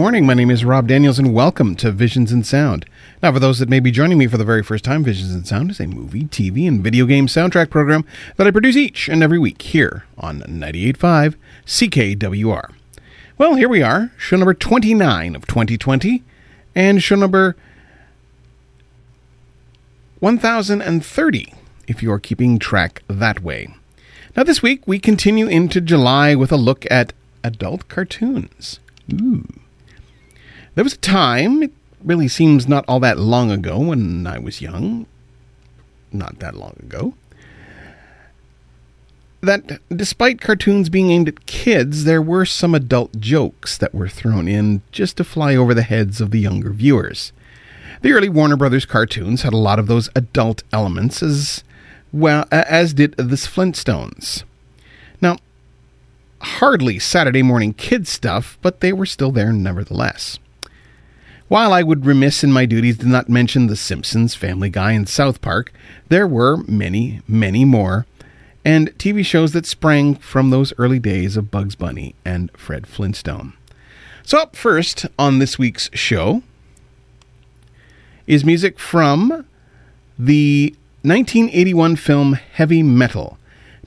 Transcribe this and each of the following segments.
Morning. My name is Rob Daniels, and welcome to Visions and Sound. Now, for those that may be joining me for the very first time, Visions and Sound is a movie, TV, and video game soundtrack program that I produce each and every week here on 98.5 CKWR. Well, here we are, show number 29 of 2020, and show number 1030, if you're keeping track that way. Now, this week, we continue into July with a look at adult cartoons. Ooh. There was a time, it really seems not all that long ago when I was young, not that long ago, that despite cartoons being aimed at kids, there were some adult jokes that were thrown in just to fly over the heads of the younger viewers. The early Warner Brothers cartoons had a lot of those adult elements as well as did the Flintstones. Now, hardly Saturday morning kid stuff, but they were still there nevertheless. While I would remiss in my duties to not mention The Simpsons, Family Guy, and South Park, there were many, many more, and TV shows that sprang from those early days of Bugs Bunny and Fred Flintstone. So, up first on this week's show is music from the 1981 film Heavy Metal,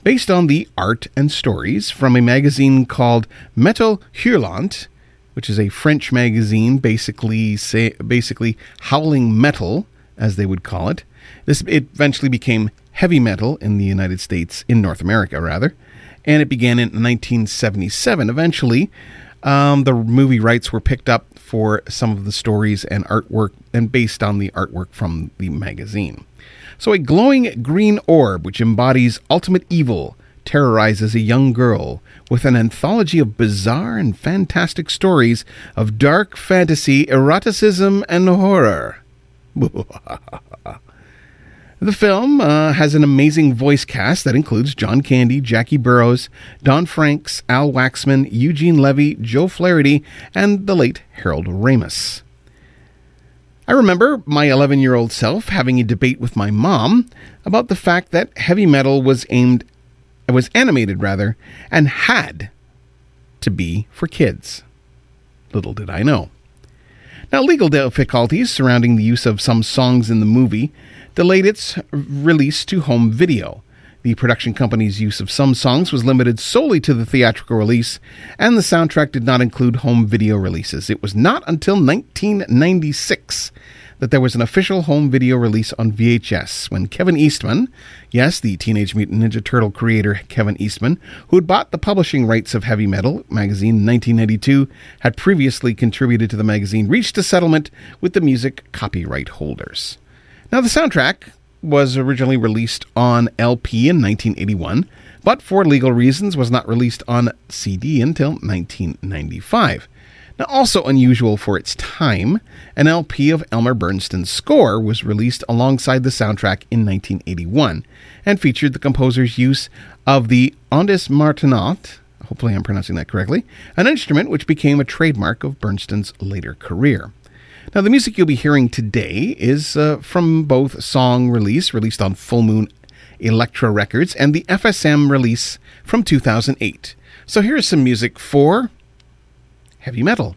based on the art and stories from a magazine called Metal Hurlant which is a French magazine, basically say, basically howling metal, as they would call it. This it eventually became heavy metal in the United States, in North America rather, and it began in 1977. Eventually, um, the movie rights were picked up for some of the stories and artwork, and based on the artwork from the magazine. So, a glowing green orb, which embodies ultimate evil, terrorizes a young girl with an anthology of bizarre and fantastic stories of dark fantasy, eroticism, and horror. the film uh, has an amazing voice cast that includes John Candy, Jackie Burroughs, Don Franks, Al Waxman, Eugene Levy, Joe Flaherty, and the late Harold Ramis. I remember my 11 year old self having a debate with my mom about the fact that heavy metal was aimed it was animated rather, and had to be for kids. Little did I know. Now, legal difficulties surrounding the use of some songs in the movie delayed its release to home video. The production company's use of some songs was limited solely to the theatrical release, and the soundtrack did not include home video releases. It was not until 1996 that there was an official home video release on VHS when Kevin Eastman, yes, the Teenage Mutant Ninja Turtle creator Kevin Eastman, who had bought the publishing rights of Heavy Metal magazine in 1992, had previously contributed to the magazine, reached a settlement with the music copyright holders. Now, the soundtrack was originally released on LP in 1981 but for legal reasons was not released on CD until 1995. Now, also unusual for its time, an LP of Elmer Bernstein's score was released alongside the soundtrack in 1981 and featured the composer's use of the Ondes Martenot, hopefully I'm pronouncing that correctly, an instrument which became a trademark of Bernstein's later career. Now, the music you'll be hearing today is uh, from both song release, released on Full Moon Elektra Records, and the FSM release from 2008. So here's some music for heavy metal.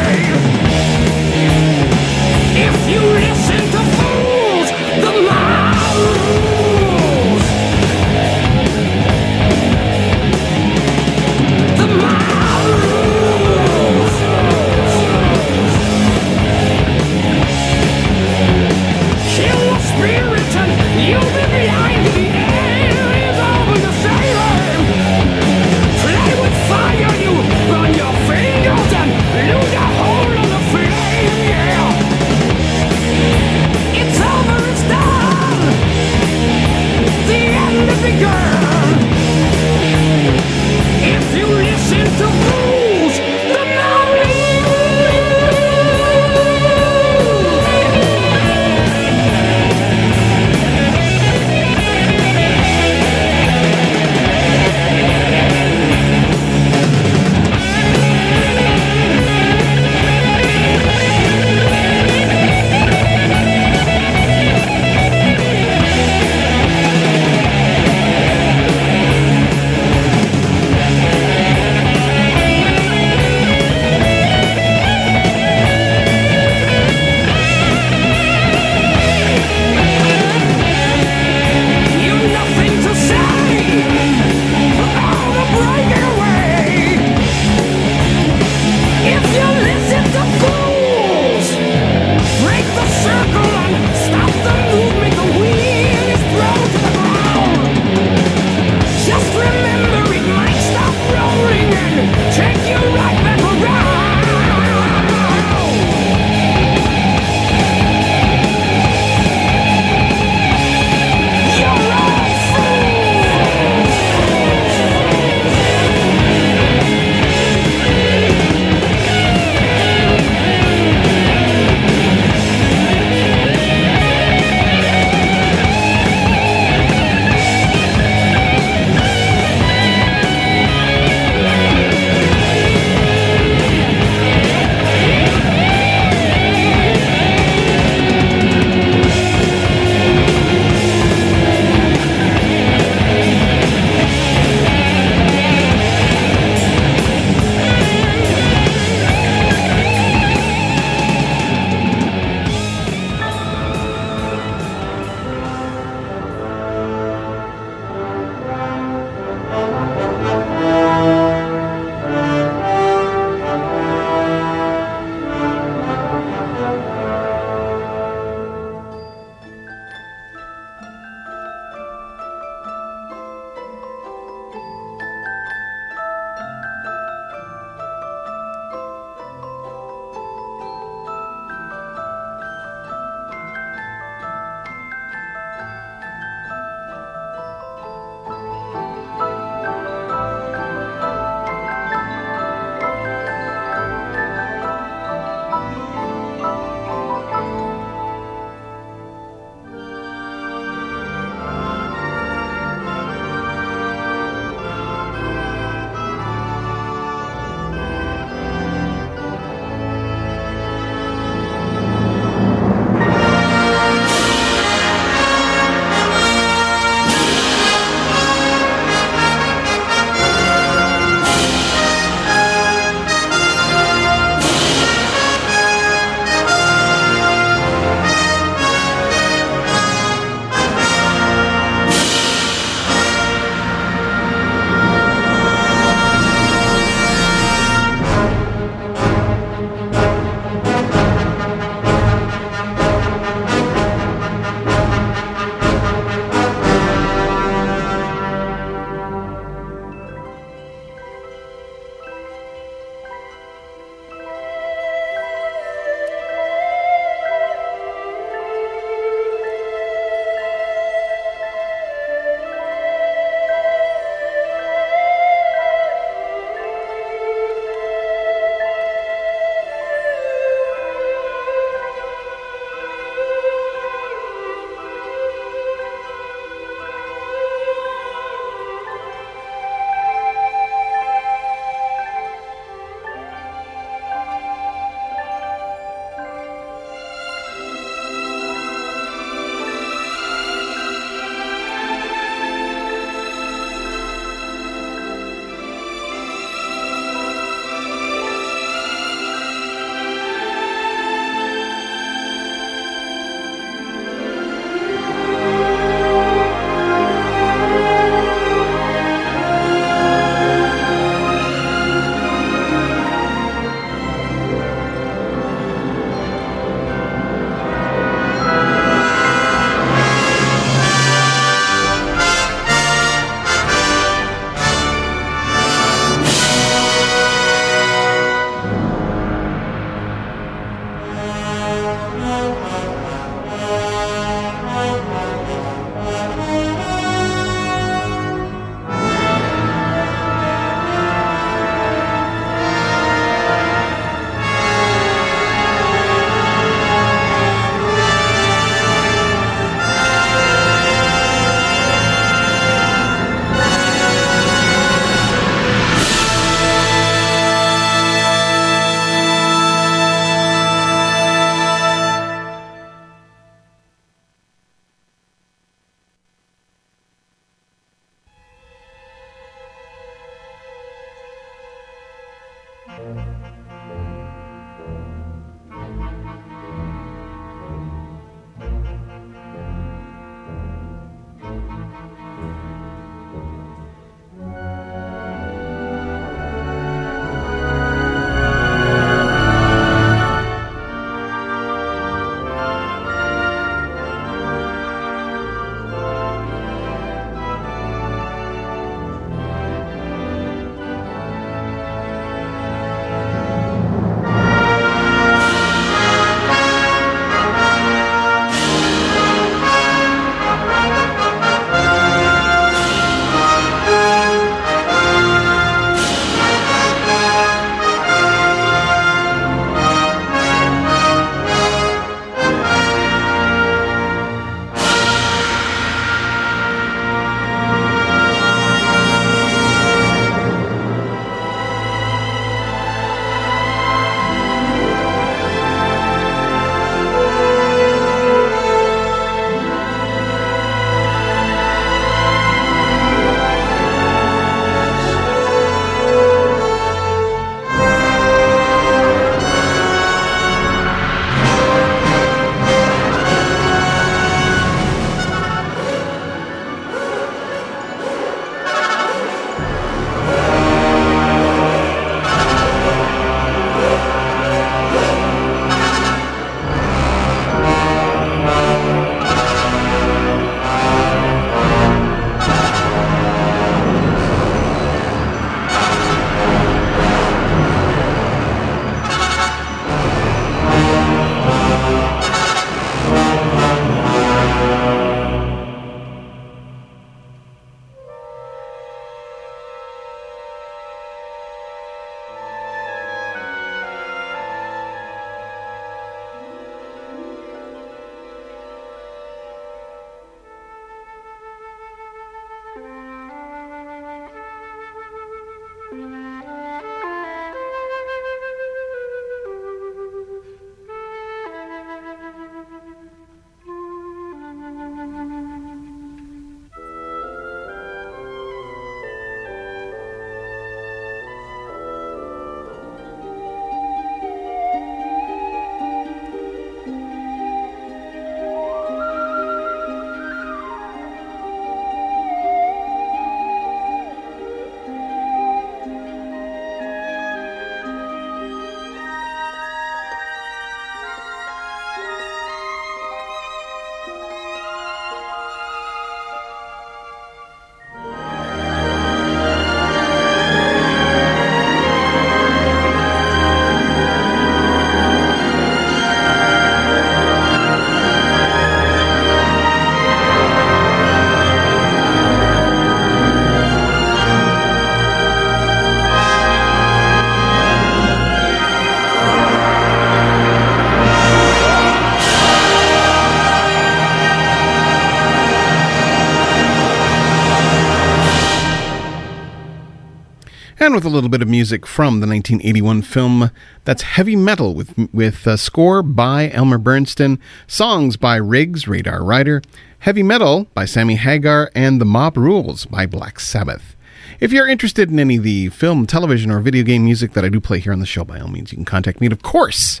With a little bit of music from the 1981 film that's Heavy Metal with, with a score by Elmer Bernstein, songs by Riggs, Radar Rider, Heavy Metal by Sammy Hagar, and The Mob Rules by Black Sabbath. If you're interested in any of the film, television, or video game music that I do play here on the show, by all means, you can contact me. And of course,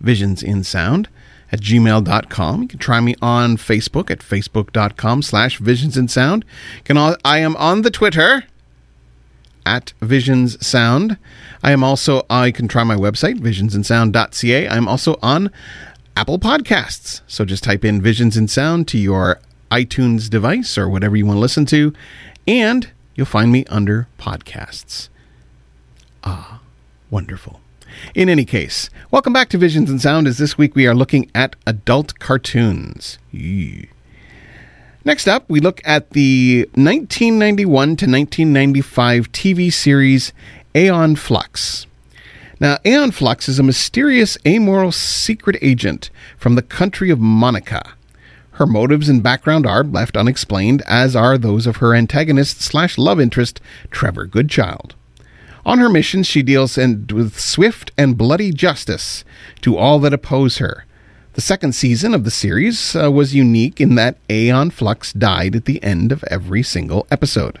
Visions in Sound at gmail.com. You can try me on Facebook at facebook.com slash visions in sound. Can I am on the Twitter at Visions Sound. I am also, I can try my website, visionsandsound.ca. I'm also on Apple Podcasts. So just type in Visions in Sound to your iTunes device or whatever you want to listen to, and you'll find me under podcasts. Ah, wonderful. In any case, welcome back to Visions in Sound as this week we are looking at adult cartoons. Next up, we look at the 1991 to 1995 TV series Aeon Flux. Now, Aeon Flux is a mysterious, amoral secret agent from the country of Monica. Her motives and background are left unexplained, as are those of her antagonist slash love interest, Trevor Goodchild. On her mission, she deals with swift and bloody justice to all that oppose her. The second season of the series uh, was unique in that Aeon Flux died at the end of every single episode.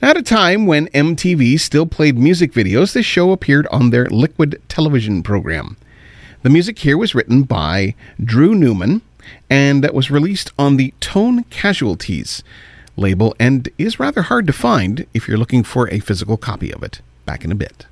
Now, at a time when MTV still played music videos, this show appeared on their Liquid television program. The music here was written by Drew Neumann, and was released on the Tone Casualties label and is rather hard to find if you're looking for a physical copy of it. Back in a bit.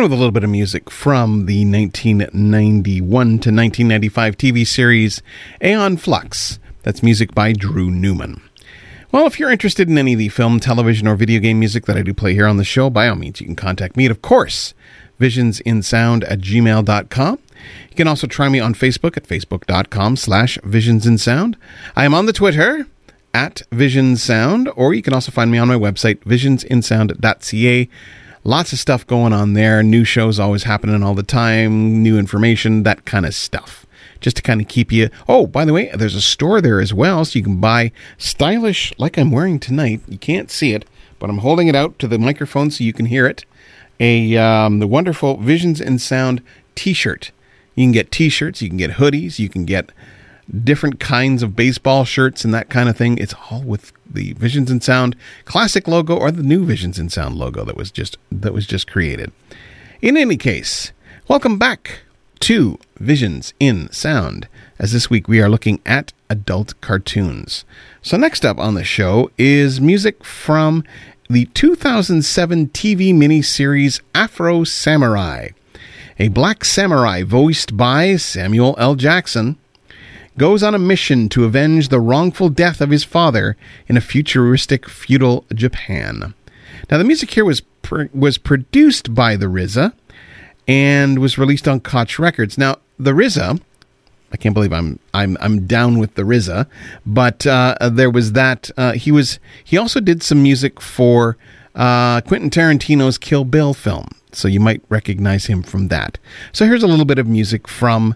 With a little bit of music from the 1991 to 1995 TV series Aeon Flux. That's music by Drew Neumann. Well, if you're interested in any of the film, television, or video game music that I do play here on the show, by all means, you can contact me at, of course, visionsinsound at gmail.com. You can also try me on Facebook at facebook.com slash visionsinsound. I am on the Twitter at visionsound, or you can also find me on my website, visionsinsound.ca. Lots of stuff going on there. New shows always happening all the time, new information, that kind of stuff just to kind of keep you. Oh, by the way, there's a store there as well, so you can buy stylish, like I'm wearing tonight. You can't see it, but I'm holding it out to the microphone so you can hear it. A um, the wonderful Visions and Sound T-shirt. You can get T-shirts, you can get hoodies, you can get different kinds of baseball shirts and that kind of thing. It's all with the Visions in Sound classic logo or the new Visions in Sound logo that was just that was just created. In any case, welcome back to Visions in Sound, as this week we are looking at adult cartoons. So, next up on the show is music from the 2007 TV miniseries Afro Samurai. A black samurai voiced by Samuel L. Jackson goes on a mission to avenge the wrongful death of his father in a futuristic feudal Japan. Now, the music here was pr- was produced by the RZA and was released on Koch Records. Now, the RZA, I can't believe I'm I'm I'm down with the RZA, but uh, there was that uh, he was he also did some music for uh, Quentin Tarantino's Kill Bill film, so you might recognize him from that. So here's a little bit of music from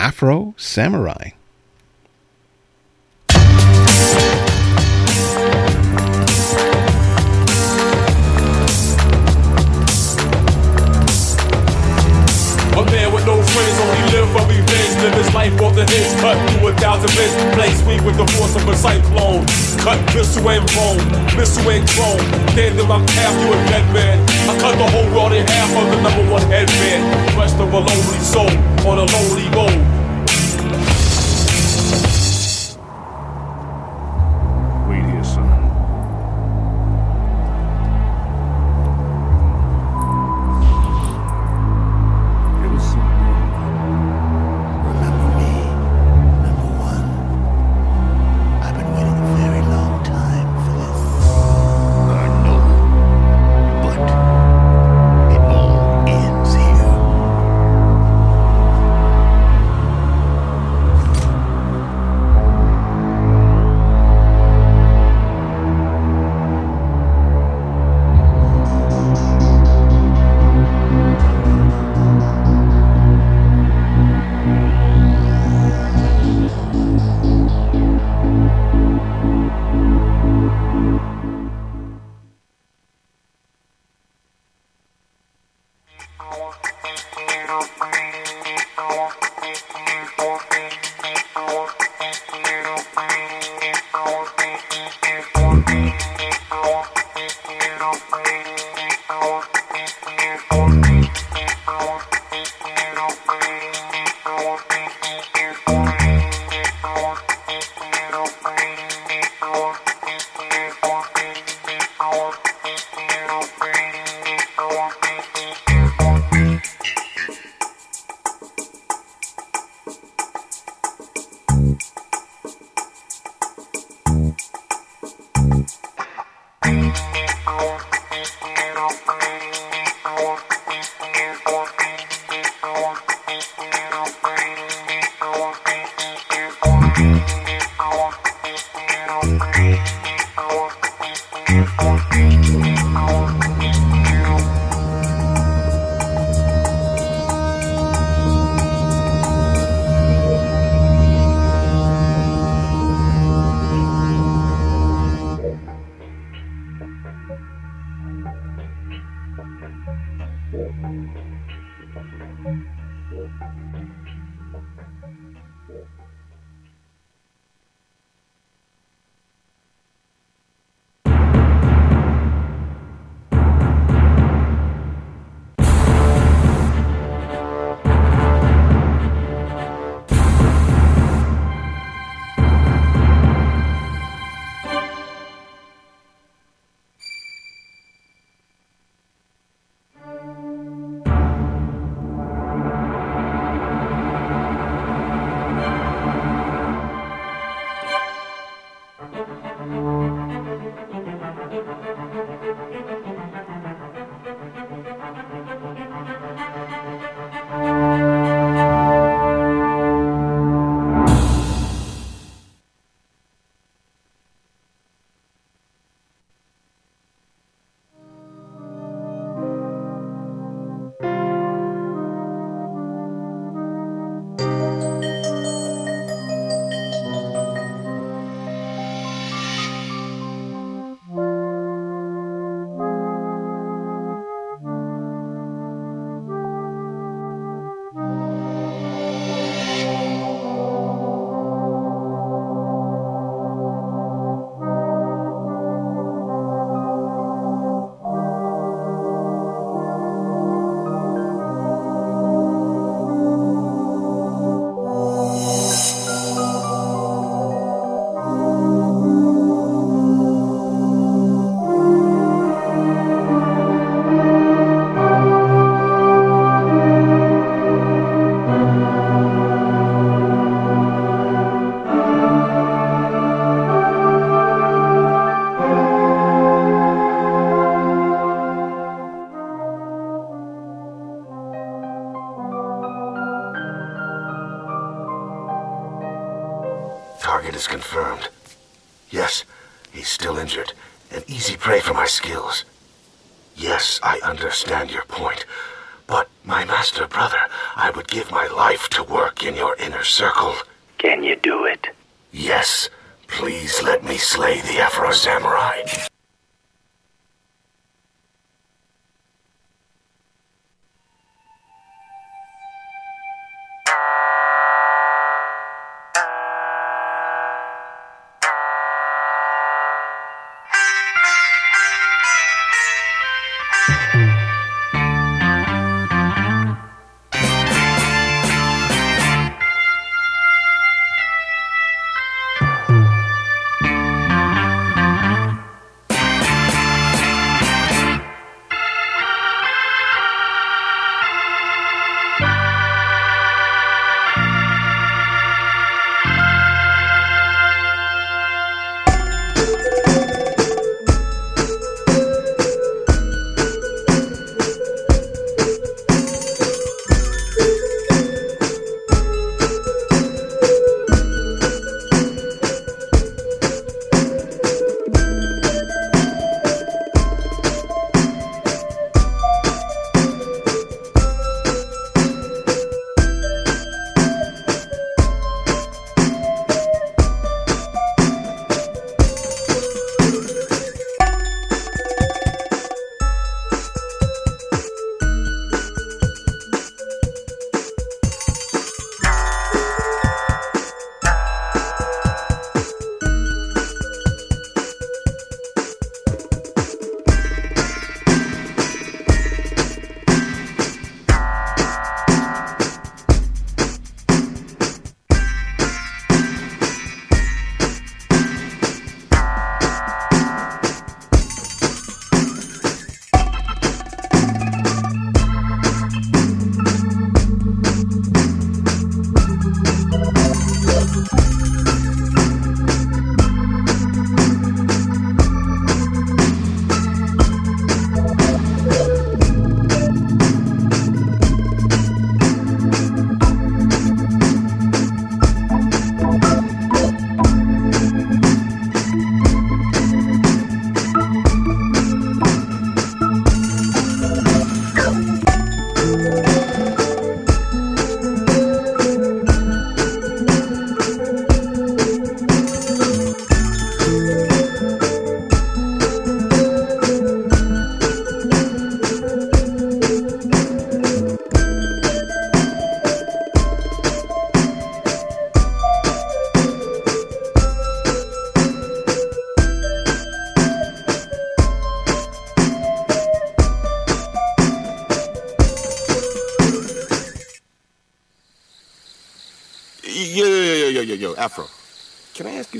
Afro Samurai. Life off the hits, cut through a thousand bits. Play sweet with the force of a cyclone. Cut missile and bone, missile and chrome. Gave them I'm half you a dead man. I cut the whole world in half of the number one headman. Rest of a lonely soul on a lonely road. Thank you.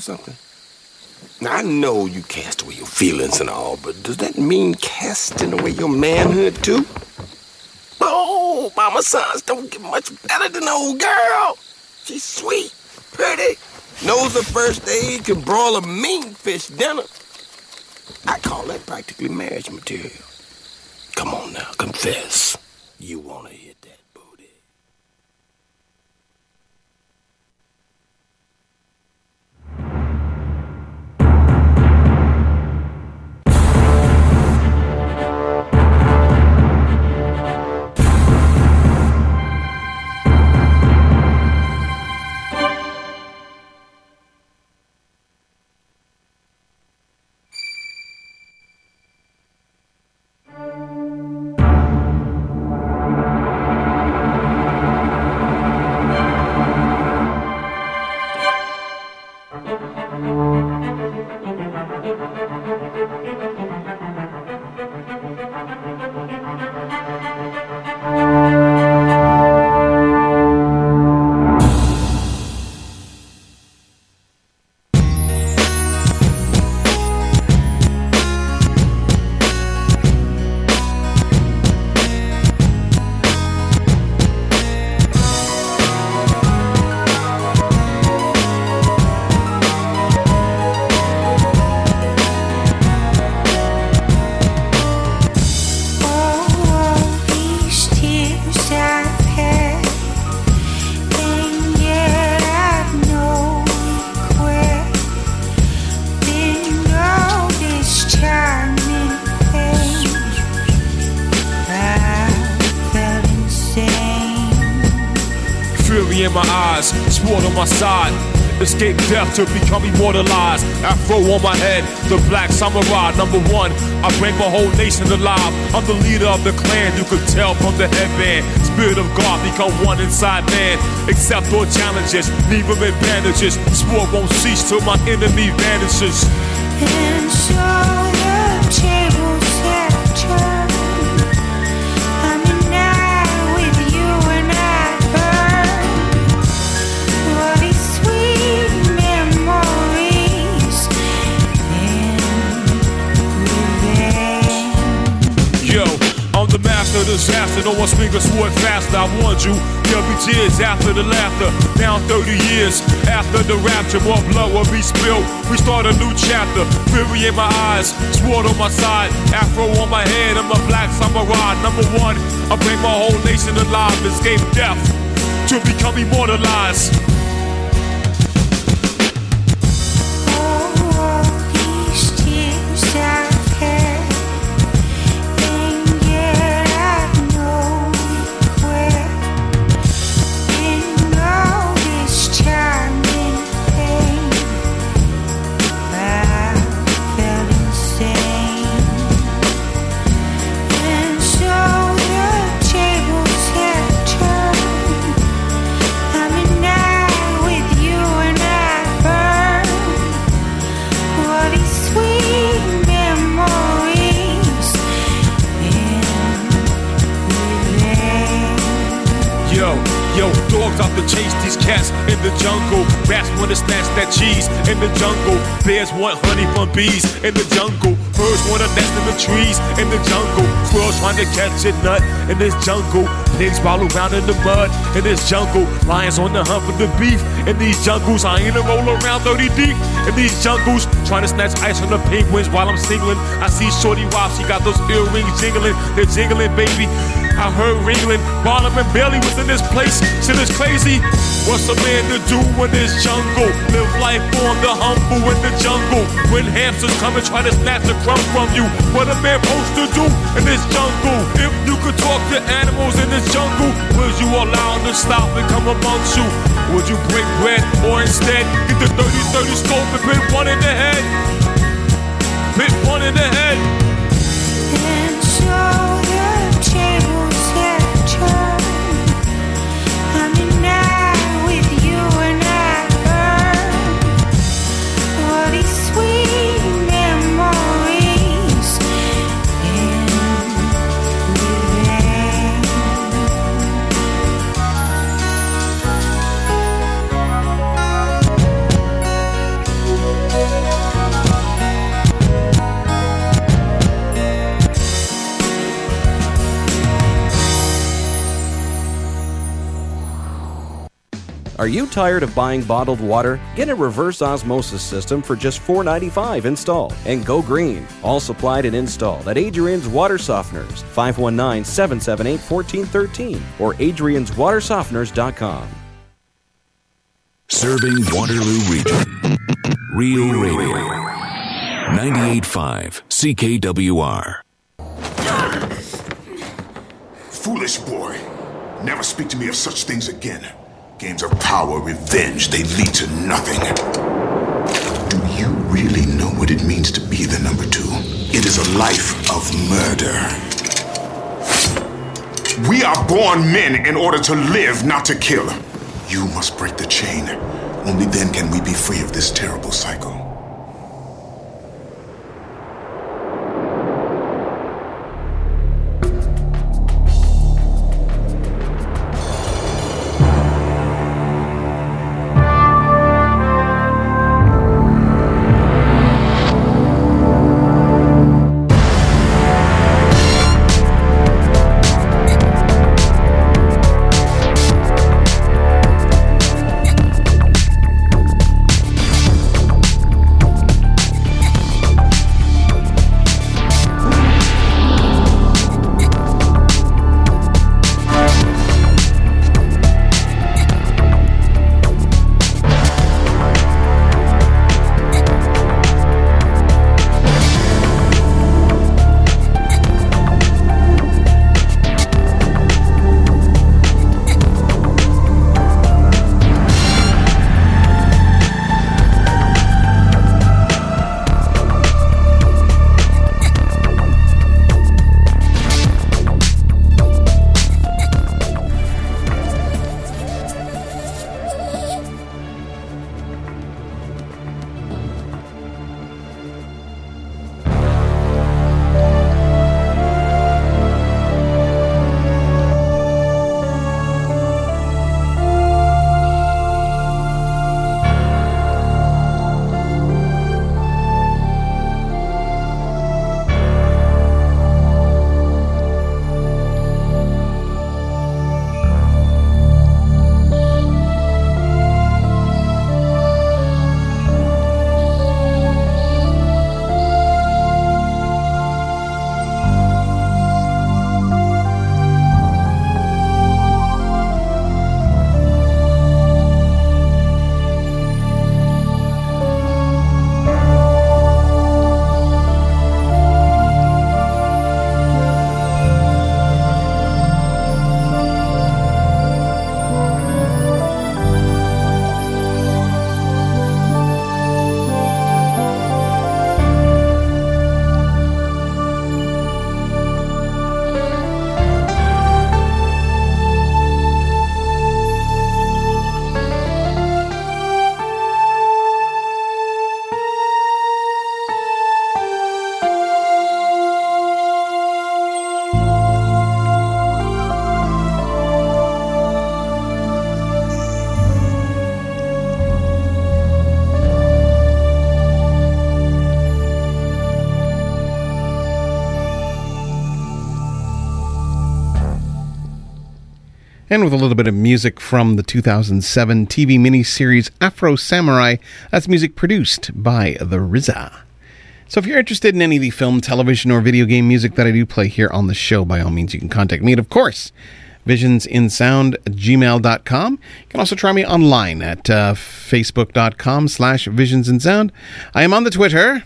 Something? Now, I know you cast away your feelings and all, but does that mean casting away your manhood too? Oh, mama sons don't get much better than old girl. She's sweet, pretty, Knows the first aid, can broil a mean fish dinner. I call that practically marriage material. Come on now, confess. Sword on my side. Escape death to become immortalized. Afro on my head, the black samurai, number one. I bring my whole nation alive. I'm the leader of the clan, you could tell from the headband. Spirit of God, become one inside man. Accept all challenges, leave them in bandages. Sport won't cease till my enemy vanishes. And so of disaster. No one swing a sword faster. I warned you. There'll be tears after the laughter. Now 30 years after the rapture, more blood will be spilled. We start a new chapter. Fury in my eyes, sword on my side, afro on my head. I'm a black samurai. Number one, I bring my whole nation alive. Escape death to become immortalized. To chase these cats in the jungle. Rats wanna snatch that cheese in the jungle. Bears want honey from bees in the jungle. Birds wanna nest in the trees in the jungle. Squirrels trying to catch a nut in this jungle. Pigs wallow around in the mud in this jungle. Lions on the hunt for the beef in these jungles. Hyena roll around 30 deep in these jungles. Trying to snatch ice from the penguins while I'm singling. I see Shorty Wop, she got those earrings jingling. They're jingling, baby. I heard Ringling, Barnum and Bailey was in this place. Shit is crazy. What's a man to do in this jungle? Live life on the humble in the jungle. When hamsters come and try to snatch the crumb from you, what a man supposed to do in this jungle? If you could talk to animals in this jungle, would you allow them to stop and come amongst you? Would you break bread or instead get the 30-30 scope and put one in the head? Put one in the head. Are you tired of buying bottled water? Get a reverse osmosis system for just $4.95 installed and go green. All supplied and installed at Adrian's Water Softeners, 519 778 1413 or adrianswatersofteners.com. Serving Waterloo Region. Real Radio. 98.5 CKWR. Foolish boy. Never speak to me of such things again. Games of power, revenge, they lead to nothing. Do you really know what it means to be the number two? It is a life of murder. We are born men in order to live, not to kill. You must break the chain. Only then can we be free of this terrible cycle. And with a little bit of music from the 2007 TV miniseries Afro Samurai, that's music produced by the RZA. So if you're interested in any of the film, television, or video game music that I do play here on the show, by all means, you can contact me. And of course, visionsinsound gmail.com. You can also try me online at uh, facebook.com slash visionsinsound. I am on the Twitter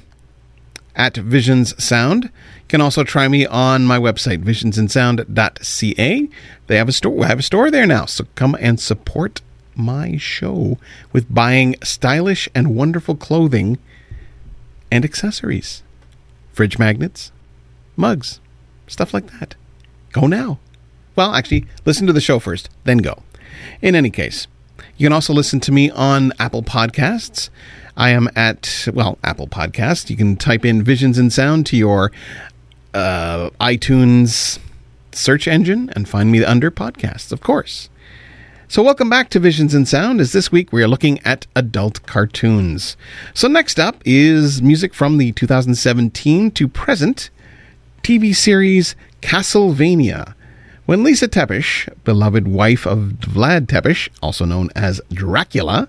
at visionssound. Can also try me on my website, visionsandsound.ca. They have a store. I have a store there now, so come and support my show with buying stylish and wonderful clothing and accessories, fridge magnets, mugs, stuff like that. Go now. Well, actually, listen to the show first, then go. In any case, you can also listen to me on Apple Podcasts. I am at, well, Apple Podcast. You can type in Visions and Sound to your uh, iTunes search engine and find me under podcasts, of course. So, welcome back to Visions and Sound. As this week we are looking at adult cartoons. So, next up is music from the 2017 to present TV series Castlevania When Lisa Tepes, beloved wife of Vlad Tepes, also known as Dracula,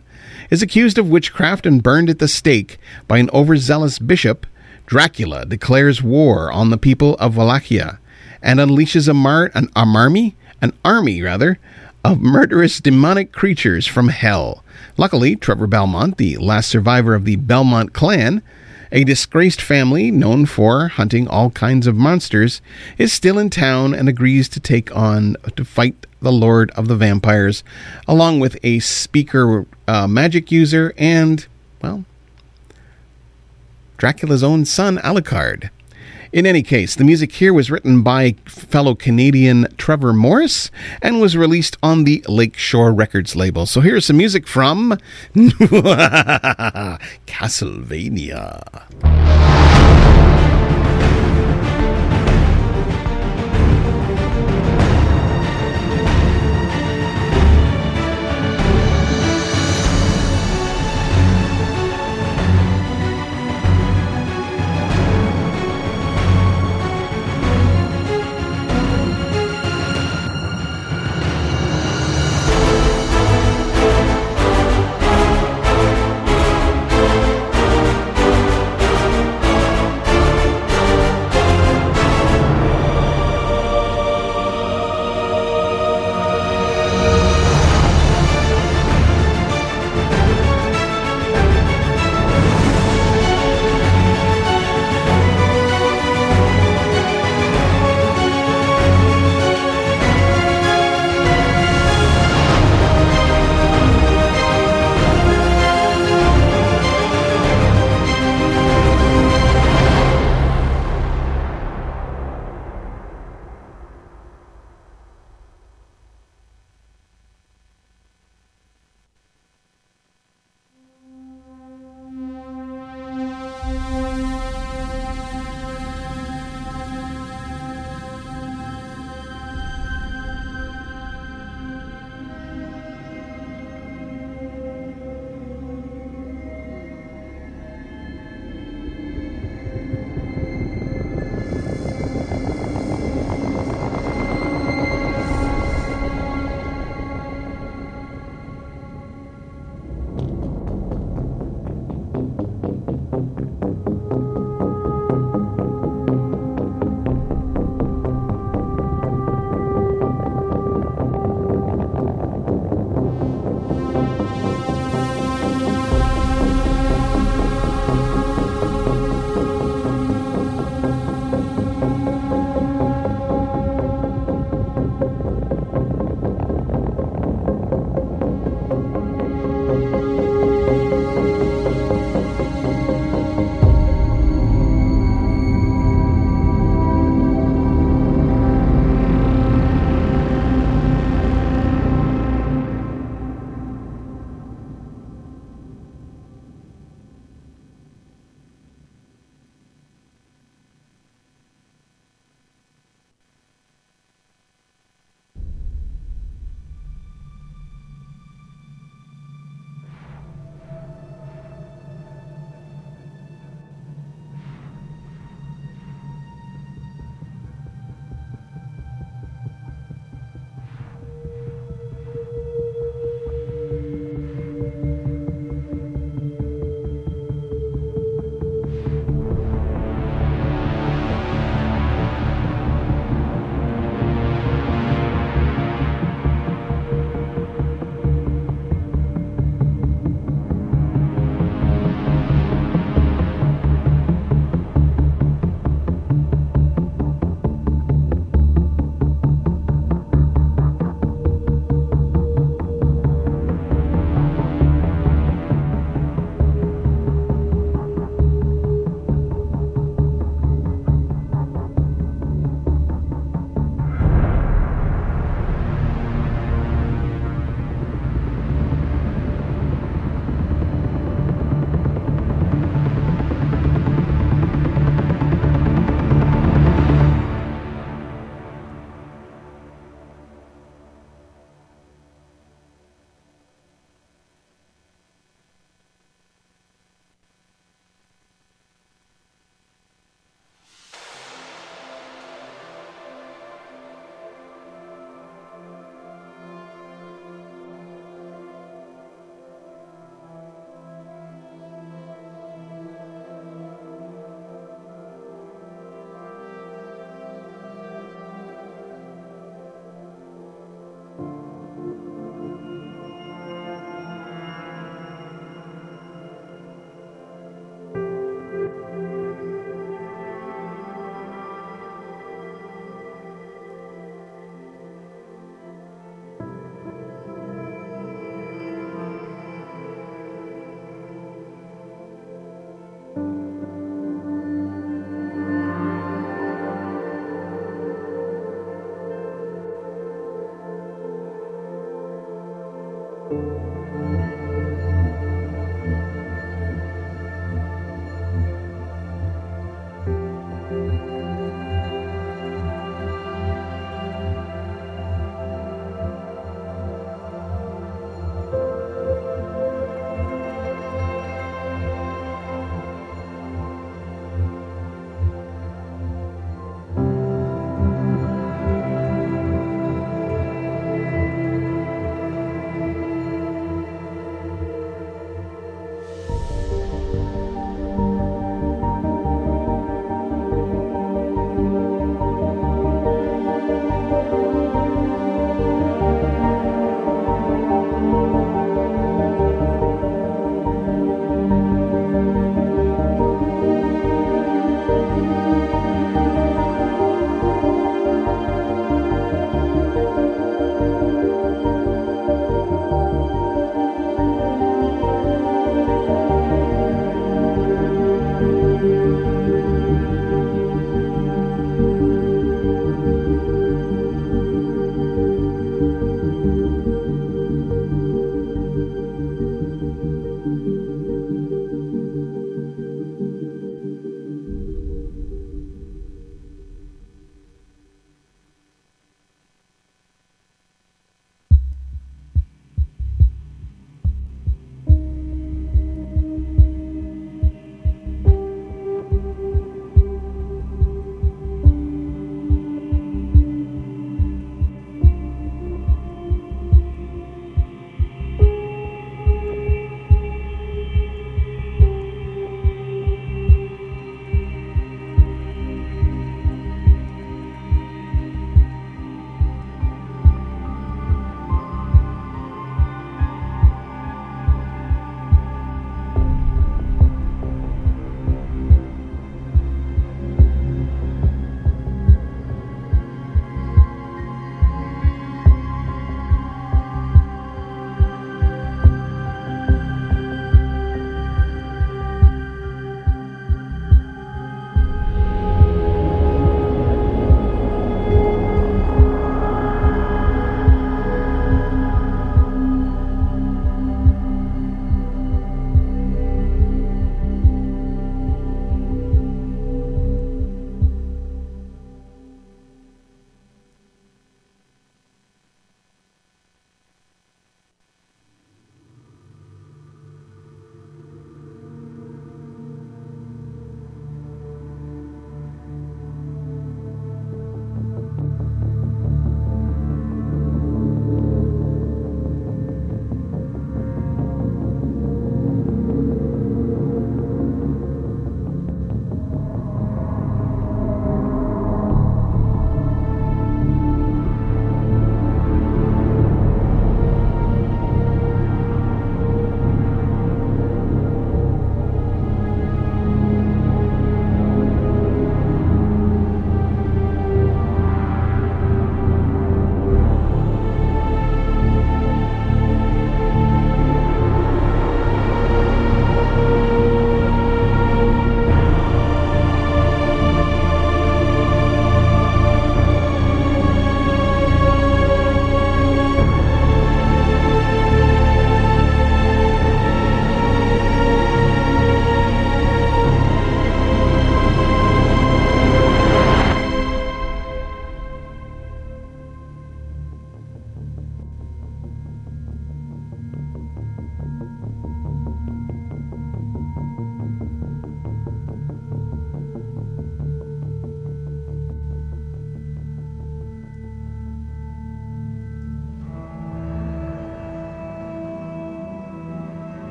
is accused of witchcraft and burned at the stake by an overzealous bishop, Dracula declares war on the people of Wallachia and unleashes a, mar- an, a army, an army rather, of murderous demonic creatures from hell. Luckily, Trevor Belmont, the last survivor of the Belmont clan, a disgraced family known for hunting all kinds of monsters, is still in town and agrees to take on to fight the Lord of the Vampires, along with a speaker uh, magic user and, well, Dracula's own son, Alucard. In any case, the music here was written by fellow Canadian Trevor Morris and was released on the Lakeshore Records label. So here's some music from Castlevania.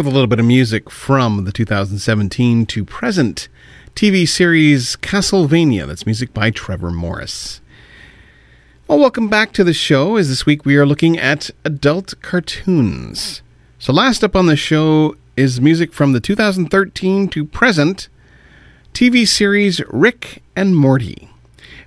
With a little bit of music from the 2017 to present TV series Castlevania. That's music by Trevor Morris. Well, welcome back to the show. As this week we are looking at adult cartoons. So, last up on the show is music from the 2013 to present TV series Rick and Morty,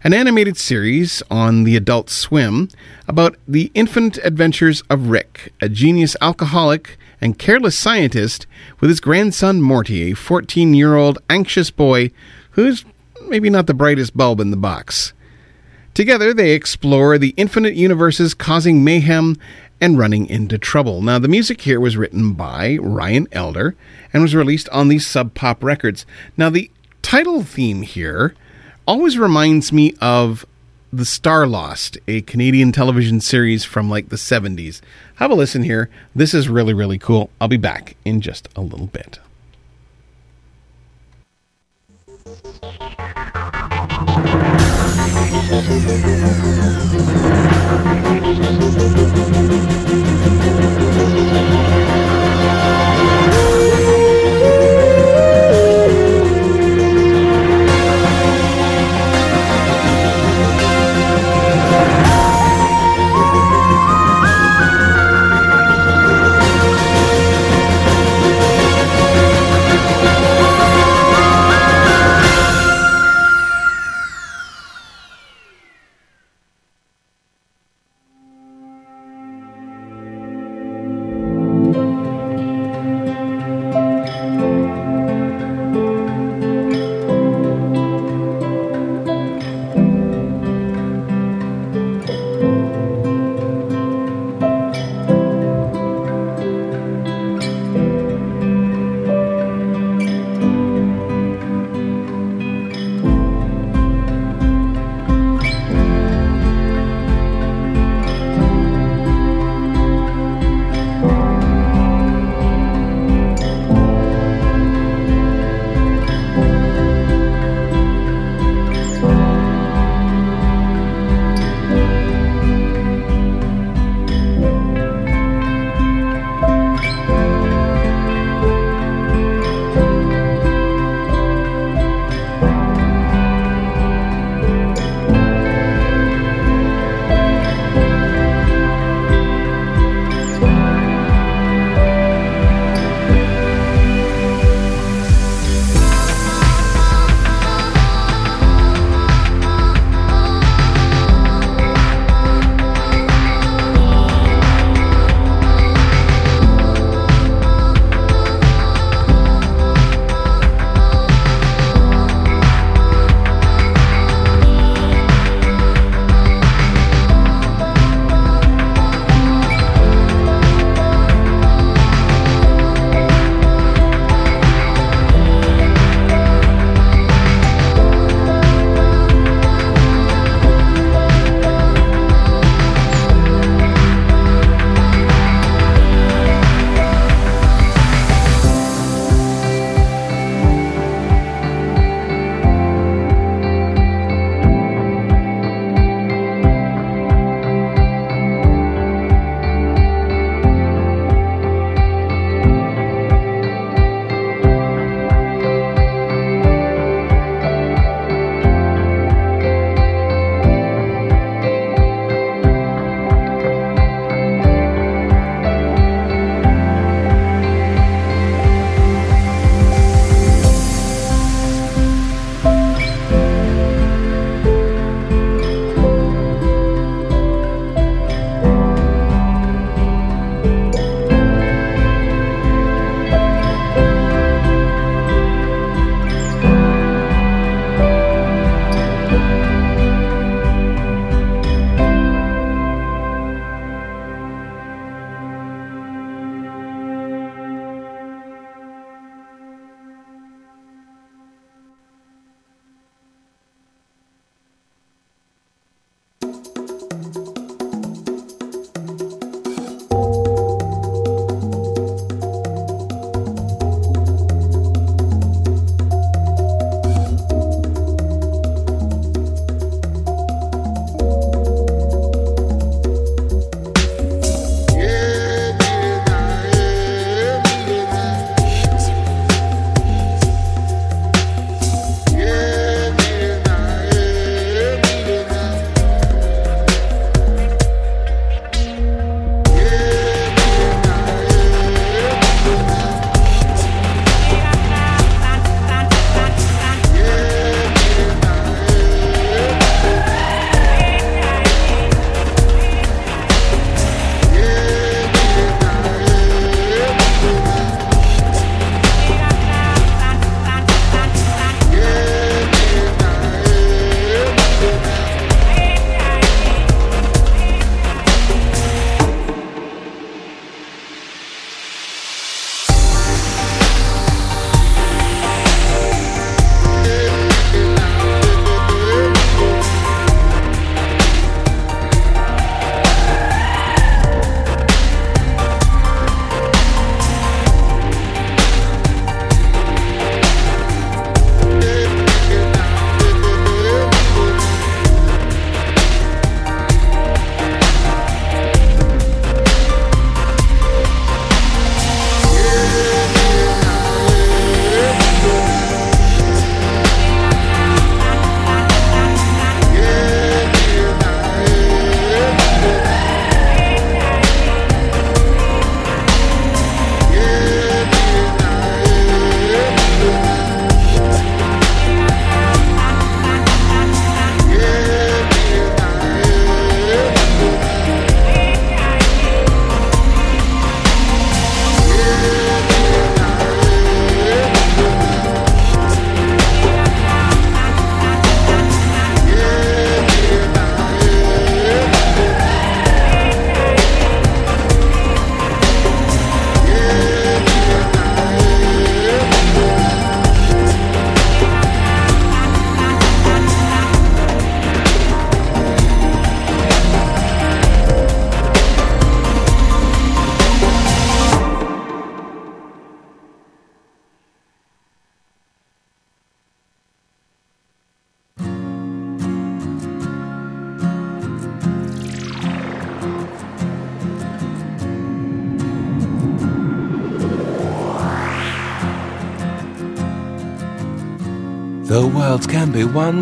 an animated series on the Adult Swim about the infinite adventures of Rick, a genius alcoholic and careless scientist, with his grandson Morty, a 14 year old anxious boy who's maybe not the brightest bulb in the box. Together, they explore the infinite universes causing mayhem and running into trouble. Now, the music here was written by Ryan Elder and was released on the Sub Pop Records. Now, the title theme here always reminds me of the Starlost, a Canadian television series from like the 70s. Have a listen here. This is really, really cool. I'll be back in just a little bit.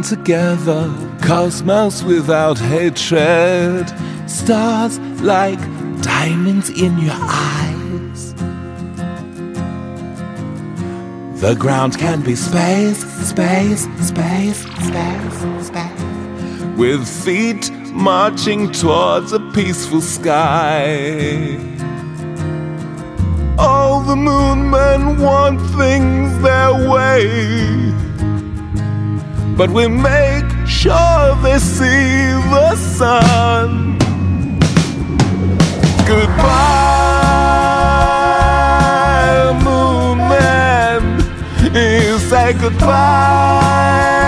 Together, cosmos without hatred, stars like diamonds in your eyes. The ground can be space, space, space, space, space. With feet marching towards a peaceful sky. All the moon men want things their way. But we make sure they see the sun. Goodbye, moon man. You say goodbye,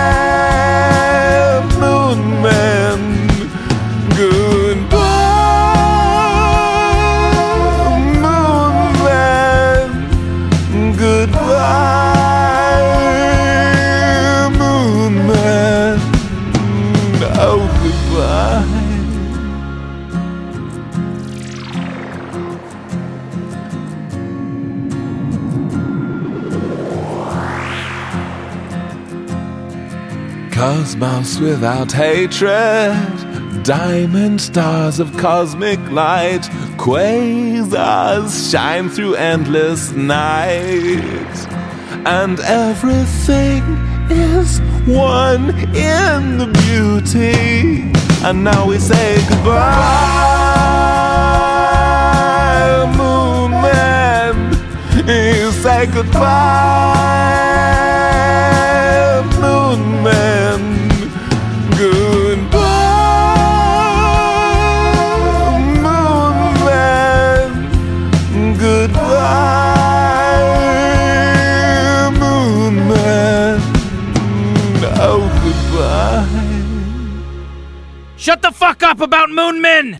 Cosmos without hatred, diamond stars of cosmic light, quasars shine through endless night, and everything is one in the beauty. And now we say goodbye, moon man. You say goodbye, fuck up about Moon Men!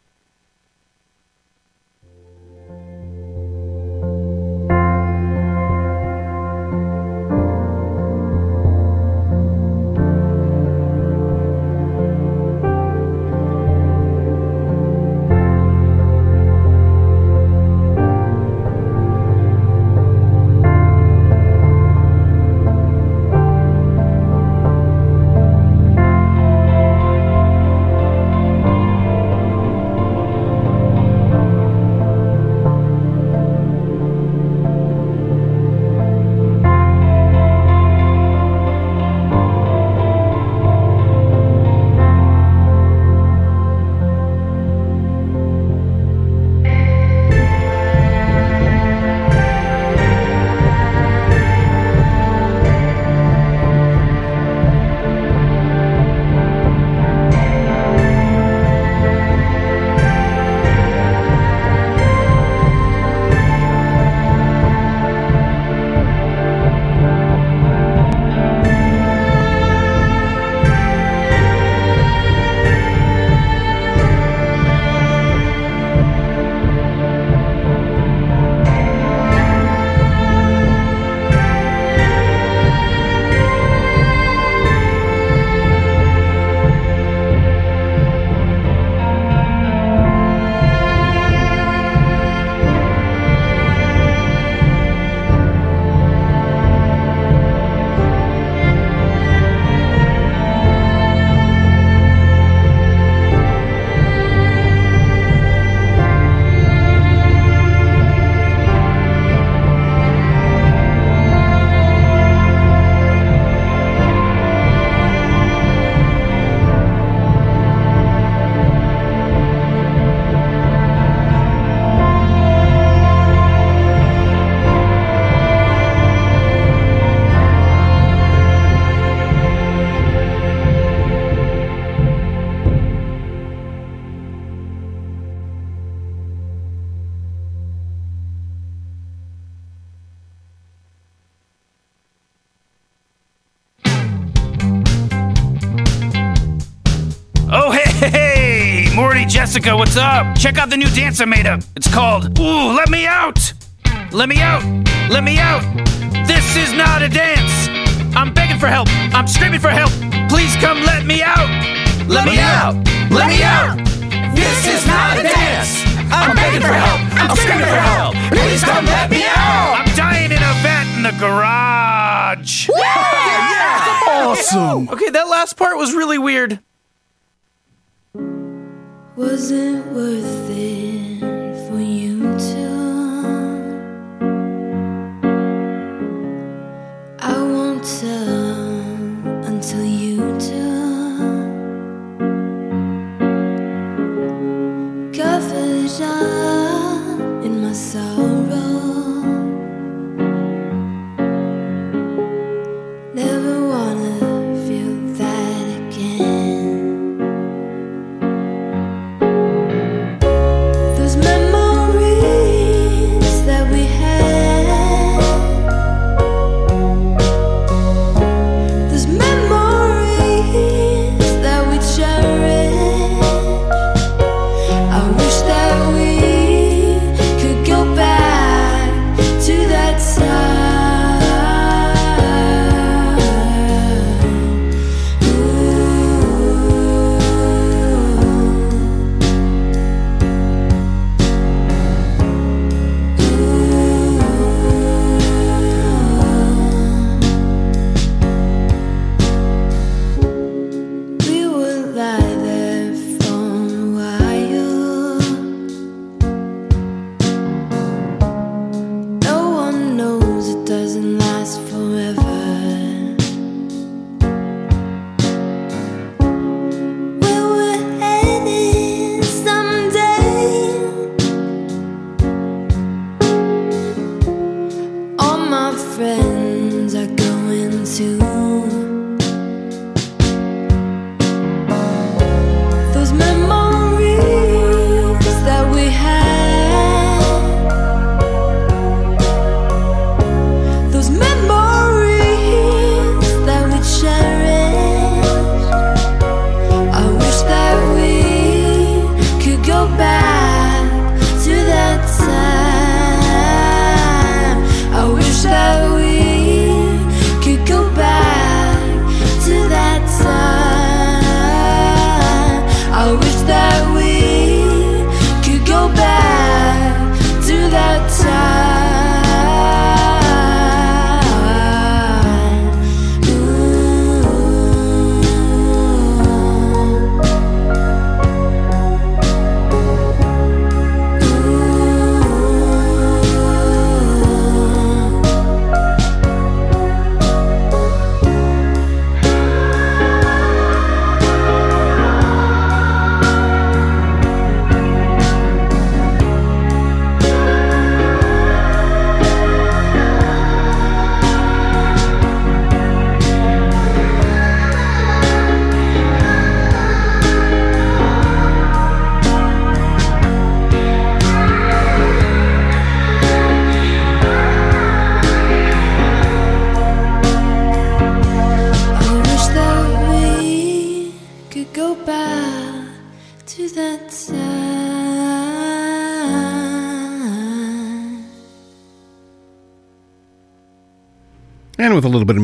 What's up? Check out the new dance I made up. It's called Ooh, Let Me Out! Let me out! Let me out! This is not a dance! I'm begging for help! I'm screaming for help! Please come let me out! Let me out! Let me out! This is not a dance! I'm begging for help! I'm screaming for help! Please come let me out! I'm dying in a vat in the garage! Yeah, yeah, awesome. Okay, that last part was really weird. Was it worth it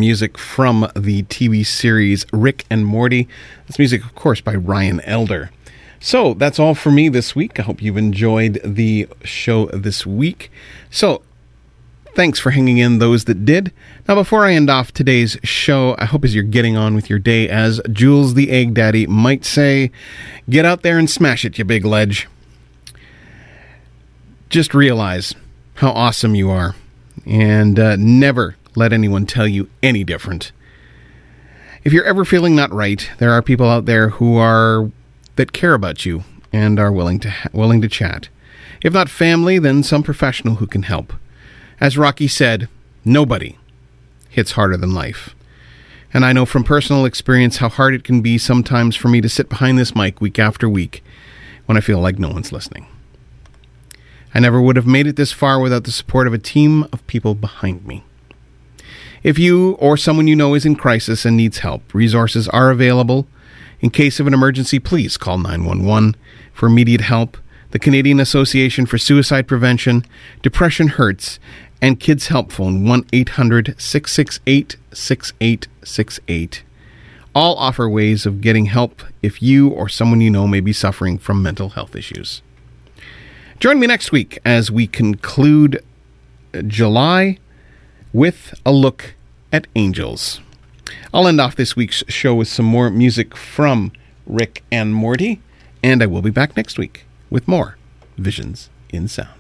music from the TV series Rick and Morty. This music, of course, by Ryan Elder. So that's all for me this week. I hope you've enjoyed the show this week. So thanks for hanging in, those that did. Now, before I end off today's show, I hope as you're getting on with your day, as Jules the Egg Daddy might say, get out there and smash it, you big ledge. Just realize how awesome you are, and uh, never let anyone tell you any different. If you're ever feeling not right, there are people out there who are that care about you and are willing to willing to chat. If not family, then some professional who can help. As Rocky said, nobody hits harder than life. And I know from personal experience how hard it can be sometimes for me to sit behind this mic week after week when I feel like no one's listening. I never would have made it this far without the support of a team of people behind me. If you or someone you know is in crisis and needs help, resources are available. In case of an emergency, please call 911 for immediate help. The Canadian Association for Suicide Prevention, Depression Hurts, and Kids Help Phone 1 800 668 6868 all offer ways of getting help if you or someone you know may be suffering from mental health issues. Join me next week as we conclude July with a look at angels. I'll end off this week's show with some more music from Rick and Morty, and I will be back next week with more Visions in Sound.